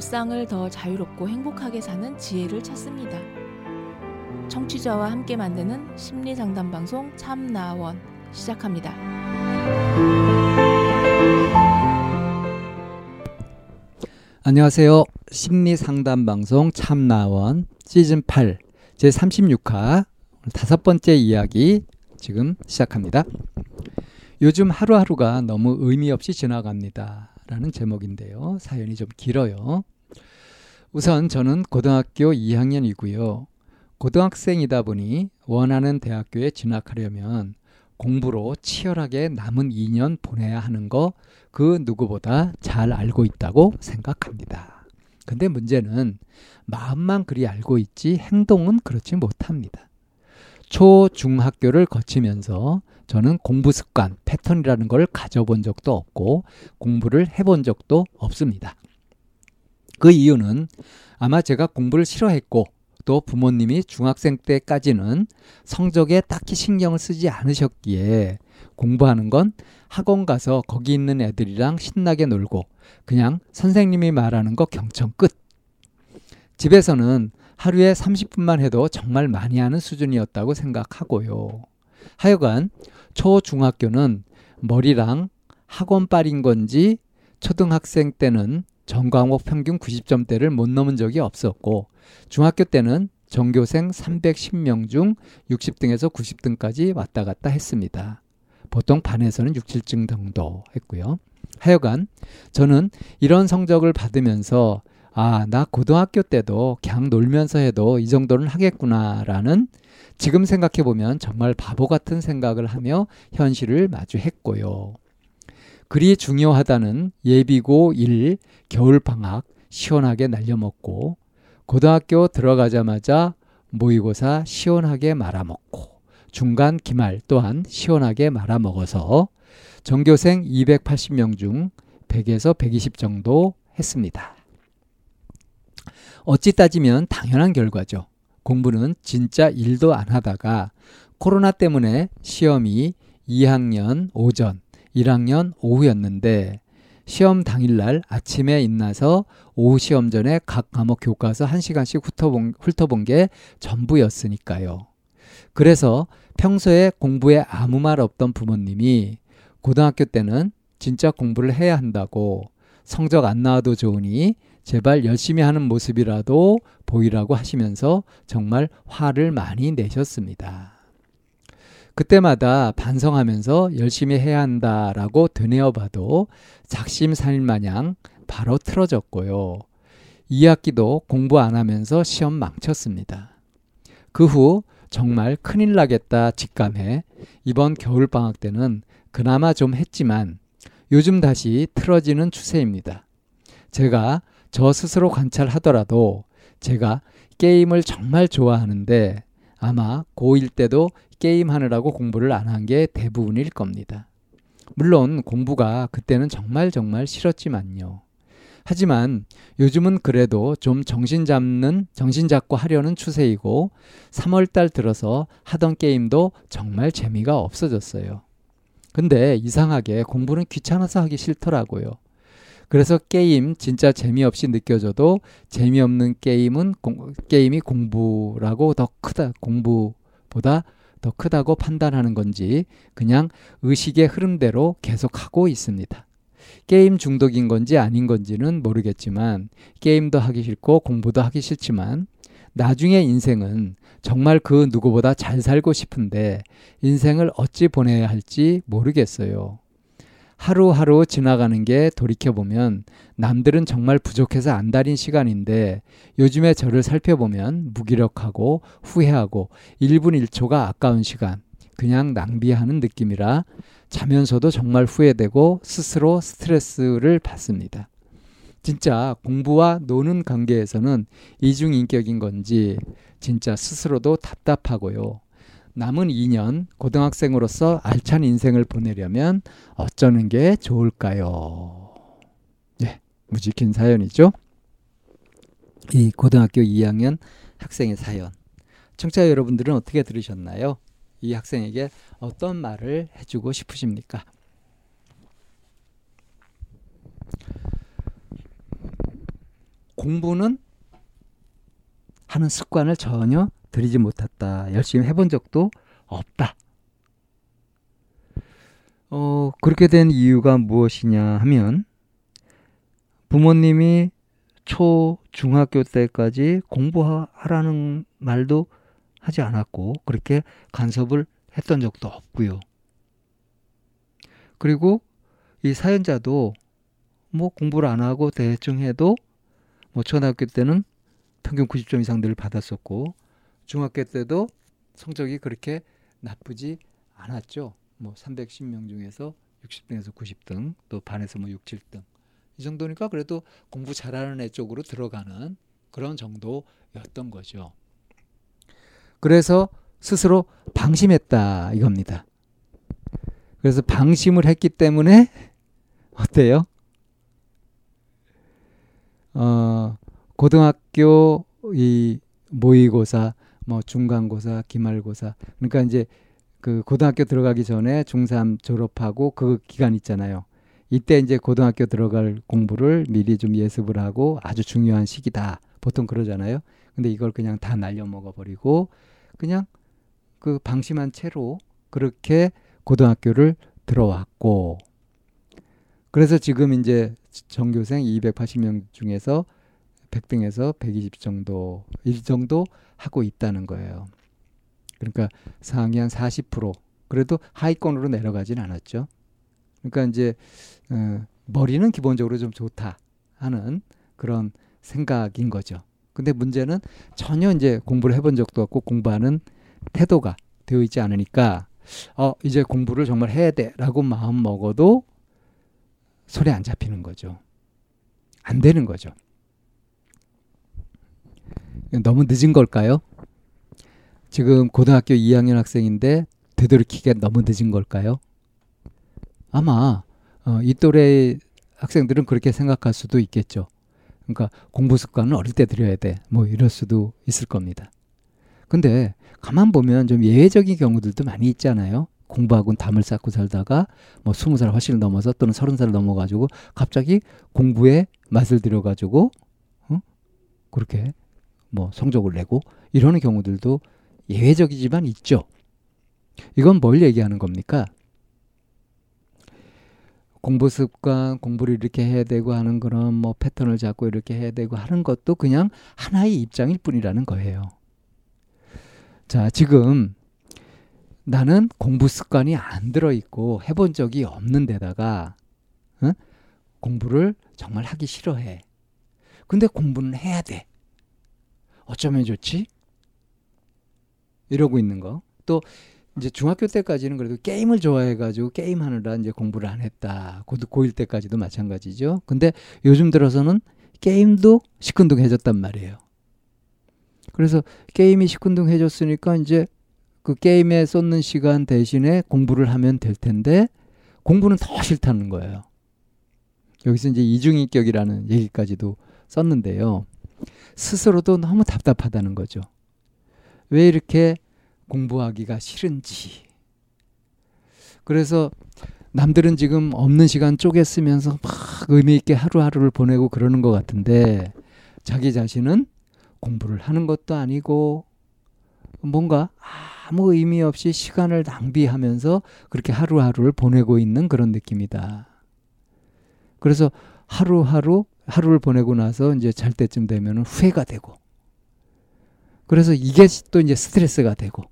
일상을 더 자유롭고 행복하게 사는 지혜를 찾습니다. 청취자와 함께 만드는 심리 상담 방송 참나원 시작합니다. 안녕하세요. 심리 상담 방송 참나원 시즌 8 제 36화 다섯 번째 이야기 지금 시작합니다. 요즘 하루하루가 너무 의미 없이 지나갑니다. 라는 제목인데요. 사연이 좀 길어요. 우선 저는 고등학교 2학년이고요. 고등학생이다 보니 원하는 대학교에 진학하려면 공부로 치열하게 남은 2년 보내야 하는 거 그 누구보다 잘 알고 있다고 생각합니다. 근데 문제는 마음만 그리 알고 있지 행동은 그렇지 못합니다. 초, 중학교를 거치면서 저는 공부 습관, 패턴이라는 걸 가져본 적도 없고 공부를 해본 적도 없습니다. 그 이유는 아마 제가 공부를 싫어했고 또 부모님이 중학생 때까지는 성적에 딱히 신경을 쓰지 않으셨기에 공부하는 건 학원 가서 거기 있는 애들이랑 신나게 놀고 그냥 선생님이 말하는 거 경청 끝. 집에서는 하루에 30분만 해도 정말 많이 하는 수준이었다고 생각하고요. 하여간 초, 중학교는 머리랑 학원 빨인 건지 초등학생 때는 전과목 평균 90점대를 못 넘은 적이 없었고 중학교 때는 전교생 310명 중 60등에서 90등까지 왔다 갔다 했습니다. 보통 반에서는 6, 7등 정도 했고요. 하여간 저는 이런 성적을 받으면서 아, 나 고등학교 때도 그냥 놀면서 해도 이 정도는 하겠구나라는 지금 생각해 보면 정말 바보 같은 생각을 하며 현실을 마주했고요. 그리 중요하다는 예비고 1 겨울방학 시원하게 날려먹고 고등학교 들어가자마자 모의고사 시원하게 말아먹고 중간 기말 또한 시원하게 말아먹어서 전교생 280명 중 100에서 120 정도 했습니다. 어찌 따지면 당연한 결과죠. 공부는 진짜 일도 안 하다가 코로나 때문에 시험이 2학년 오전, 1학년 오후였는데 시험 당일날 아침에 있나서 오후 시험 전에 각 과목 교과서 1시간씩 훑어본, 훑어본 게 전부였으니까요. 그래서 평소에 공부에 아무 말 없던 부모님이 고등학교 때는 진짜 공부를 해야 한다고 성적 안 나와도 좋으니 제발 열심히 하는 모습이라도 보이라고 하시면서 정말 화를 많이 내셨습니다. 그때마다 반성하면서 열심히 해야 한다라고 되뇌어 봐도 작심삼일 마냥 바로 틀어졌고요. 2학기도 공부 안 하면서 시험 망쳤습니다. 그 후 정말 큰일 나겠다 직감해 이번 겨울방학 때는 그나마 좀 했지만 요즘 다시 틀어지는 추세입니다. 제가 저 스스로 관찰하더라도 제가 게임을 정말 좋아하는데 아마 고1 때도 게임하느라고 공부를 안 한 게 대부분일 겁니다. 물론 공부가 그때는 정말 정말 싫었지만요. 하지만 요즘은 그래도 좀 정신 잡는, 정신 잡고 하려는 추세이고 3월달 들어서 하던 게임도 정말 재미가 없어졌어요. 근데 이상하게 공부는 귀찮아서 하기 싫더라고요. 그래서 게임 진짜 재미없이 느껴져도 재미없는 게임은 공, 게임이 공부라고 더 크다 공부보다 더 크다고 판단하는 건지 그냥 의식의 흐름대로 계속 하고 있습니다. 게임 중독인 건지 아닌 건지는 모르겠지만 게임도 하기 싫고 공부도 하기 싫지만 나중에 인생은 정말 그 누구보다 잘 살고 싶은데 인생을 어찌 보내야 할지 모르겠어요. 하루하루 지나가는 게 돌이켜보면 남들은 정말 부족해서 안달인 시간인데 요즘에 저를 살펴보면 무기력하고 후회하고 1분 1초가 아까운 시간, 그냥 낭비하는 느낌이라 자면서도 정말 후회되고 스스로 스트레스를 받습니다. 진짜 공부와 노는 관계에서는 이중인격인 건지 진짜 스스로도 답답하고요. 남은 2년 고등학생으로서 알찬 인생을 보내려면 어쩌는 게 좋을까요? 네, 무지 긴 사연이죠. 이 고등학교 2학년 학생의 사연. 청취자 여러분들은 어떻게 들으셨나요? 이 학생에게 어떤 말을 해주고 싶으십니까? 공부는 하는 습관을 전혀 들이지 못했다. 열심히 해본 적도 없다. 어, 그렇게 된 이유가 무엇이냐 하면 부모님이 초, 중학교 때까지 공부하라는 말도 하지 않았고 그렇게 간섭을 했던 적도 없고요. 그리고 이 사연자도 뭐 공부를 안 하고 대충 해도 뭐 초등학교 때는 평균 90점 이상 늘 받았었고 중학교 때도 성적이 그렇게 나쁘지 않았죠. 뭐 310명 중에서 60등에서 90등, 또 반에서 뭐 6, 7등. 이 정도니까 그래도 공부 잘하는 애 쪽으로 들어가는 그런 정도였던 거죠. 그래서 스스로 방심했다 이겁니다. 그래서 방심을 했기 때문에 어때요? 어, 고등학교 이 모의고사, 뭐 중간고사, 기말고사. 그러니까 이제 그 고등학교 들어가기 전에 중3 졸업하고 그 기간 있잖아요. 이때 이제 고등학교 들어갈 공부를 미리 좀 예습을 하고 아주 중요한 시기다. 보통 그러잖아요. 근데 이걸 그냥 다 날려 먹어 버리고 그냥 그 방심한 채로 그렇게 고등학교를 들어왔고 그래서 지금 이제 전교생 280명 중에서 100등에서 120 정도 일 정도 하고 있다는 거예요. 그러니까 상위 한 40% 그래도 하위권으로 내려가진 않았죠. 그러니까 이제 어, 머리는 기본적으로 좀 좋다 하는 그런 생각인 거죠. 근데 문제는 전혀 이제 공부를 해본 적도 없고 공부하는 태도가 되어 있지 않으니까 어 이제 공부를 정말 해야 돼라고 마음 먹어도 소리 안 잡히는 거죠. 안 되는 거죠. 너무 늦은 걸까요? 지금 고등학교 2학년 학생인데 되돌이키기가 너무 늦은 걸까요? 아마 어, 이 또래 학생들은 그렇게 생각할 수도 있겠죠. 그러니까 공부 습관은 어릴 때 들여야 돼. 뭐 이럴 수도 있을 겁니다. 근데 가만 보면 좀 예외적인 경우들도 많이 있잖아요. 공부하고 담을 쌓고 살다가 뭐 스무 살 훨씬 넘어서 또는 서른 살 넘어가지고 갑자기 공부에 맛을 들여가지고 어? 그렇게 뭐 성적을 내고 이러는 경우들도 예외적이지만 있죠. 이건 뭘 얘기하는 겁니까? 공부 습관, 공부를 이렇게 해야 되고 하는 그런 뭐 패턴을 잡고 이렇게 해야 되고 하는 것도 그냥 하나의 입장일 뿐이라는 거예요. 자, 지금 나는 공부 습관이 안 들어 있고 해본 적이 없는 데다가 어? 공부를 정말 하기 싫어해. 근데 공부는 해야 돼. 어쩌면 좋지? 이러고 있는 거. 또 이제 중학교 때까지는 그래도 게임을 좋아해가지고 게임하느라 이제 공부를 안 했다. 고, 고1 때까지도 마찬가지죠. 근데 요즘 들어서는 게임도 시큰둥해졌단 말이에요. 그래서 게임이 시큰둥해졌으니까 이제 그 게임에 쏟는 시간 대신에 공부를 하면 될 텐데 공부는 더 싫다는 거예요. 여기서 이제 이중인격이라는 얘기까지도 썼는데요. 스스로도 너무 답답하다는 거죠. 왜 이렇게 공부하기가 싫은지. 그래서 남들은 지금 없는 시간 쪼개 쓰면서 막 의미 있게 하루하루를 보내고 그러는 것 같은데 자기 자신은 공부를 하는 것도 아니고 뭔가 아무 의미 없이 시간을 낭비하면서 그렇게 하루하루를 보내고 있는 그런 느낌이다. 그래서 하루하루 하루를 보내고 나서 이제 잘 때쯤 되면 후회가 되고 그래서 이게 또 이제 스트레스가 되고.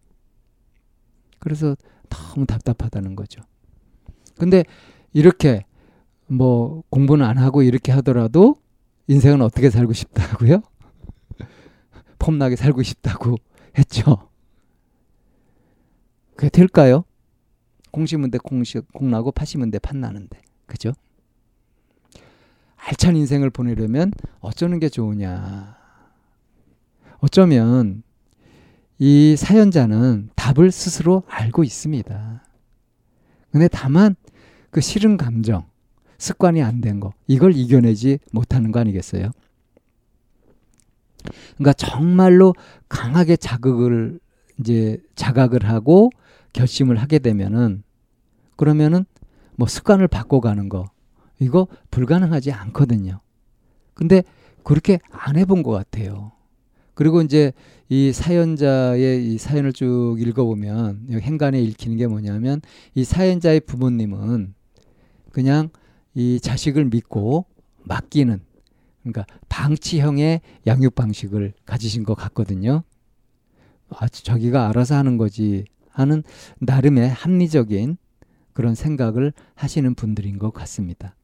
그래서 너무 답답하다는 거죠. 근데 이렇게 뭐 공부는 안 하고 이렇게 하더라도 인생은 어떻게 살고 싶다고요? 폼나게 살고 싶다고 했죠. 그게 될까요? 공 심은 데 공, 공 나고 파 심은 데판 나는데. 그죠? 알찬 인생을 보내려면 어쩌는 게 좋으냐. 어쩌면 이 사연자는 답을 스스로 알고 있습니다. 근데 다만 그 싫은 감정, 습관이 안 된 거, 이걸 이겨내지 못하는 거 아니겠어요? 그러니까 정말로 강하게 자극을 이제 자각을 하고 결심을 하게 되면은 그러면은 뭐 습관을 바꿔가는 거 이거 불가능하지 않거든요. 근데 그렇게 안 해본 것 같아요. 그리고 이제 이 사연자의 이 사연을 쭉 읽어보면 행간에 읽히는 게 뭐냐면 이 사연자의 부모님은 그냥 이 자식을 믿고 맡기는 그러니까 방치형의 양육 방식을 가지신 것 같거든요. 아주 자기가 알아서 하는 거지 하는 나름의 합리적인 그런 생각을 하시는 분들인 것 같습니다.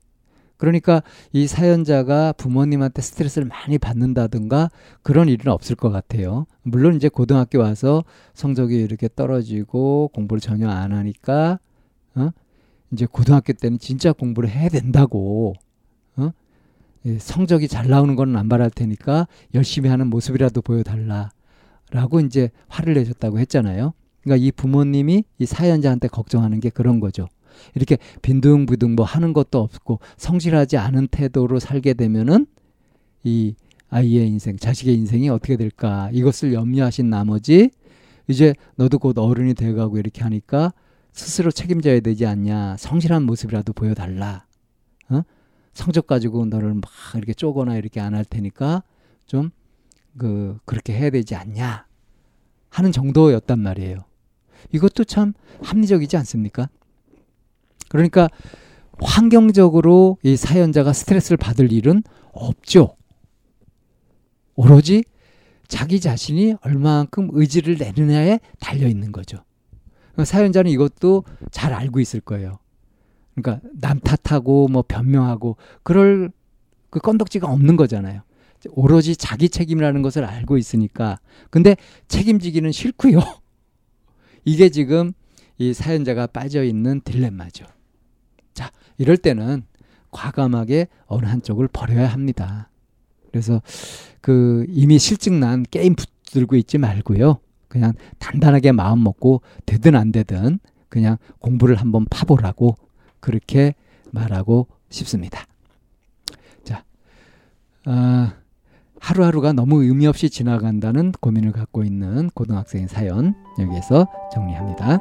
그러니까 이 사연자가 부모님한테 스트레스를 많이 받는다든가 그런 일은 없을 것 같아요. 물론 이제 고등학교 와서 성적이 이렇게 떨어지고 공부를 전혀 안 하니까 어? 이제 고등학교 때는 진짜 공부를 해야 된다고 어? 예, 성적이 잘 나오는 건 안 바랄 테니까 열심히 하는 모습이라도 보여달라라고 이제 화를 내셨다고 했잖아요. 그러니까 이 부모님이 이 사연자한테 걱정하는 게 그런 거죠. 이렇게 빈둥비둥 뭐 하는 것도 없고 성실하지 않은 태도로 살게 되면은 이 아이의 인생, 자식의 인생이 어떻게 될까 이것을 염려하신 나머지 이제 너도 곧 어른이 돼가고 이렇게 하니까 스스로 책임져야 되지 않냐 성실한 모습이라도 보여달라 어? 성적 가지고 너를 막 이렇게 쪼거나 이렇게 안 할 테니까 좀 그 그렇게 해야 되지 않냐 하는 정도였단 말이에요. 이것도 참 합리적이지 않습니까? 그러니까 환경적으로 이 사연자가 스트레스를 받을 일은 없죠. 오로지 자기 자신이 얼마만큼 의지를 내느냐에 달려 있는 거죠. 그러니까 사연자는 이것도 잘 알고 있을 거예요. 그러니까 남 탓하고 뭐 변명하고 그럴 그 건덕지가 없는 거잖아요. 오로지 자기 책임이라는 것을 알고 있으니까. 근데 책임지기는 싫고요. 이게 지금 이 사연자가 빠져 있는 딜레마죠. 자, 이럴 때는 과감하게 어느 한쪽을 버려야 합니다. 그래서 그 이미 실증난 게임 붙들고 있지 말고요. 그냥 단단하게 마음 먹고 되든 안 되든 그냥 공부를 한번 파보라고 그렇게 말하고 싶습니다. 자, 아, 하루하루가 너무 의미 없이 지나간다는 고민을 갖고 있는 고등학생의 사연 여기에서 정리합니다.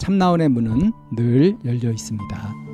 참나원의 문은 늘 열려 있습니다.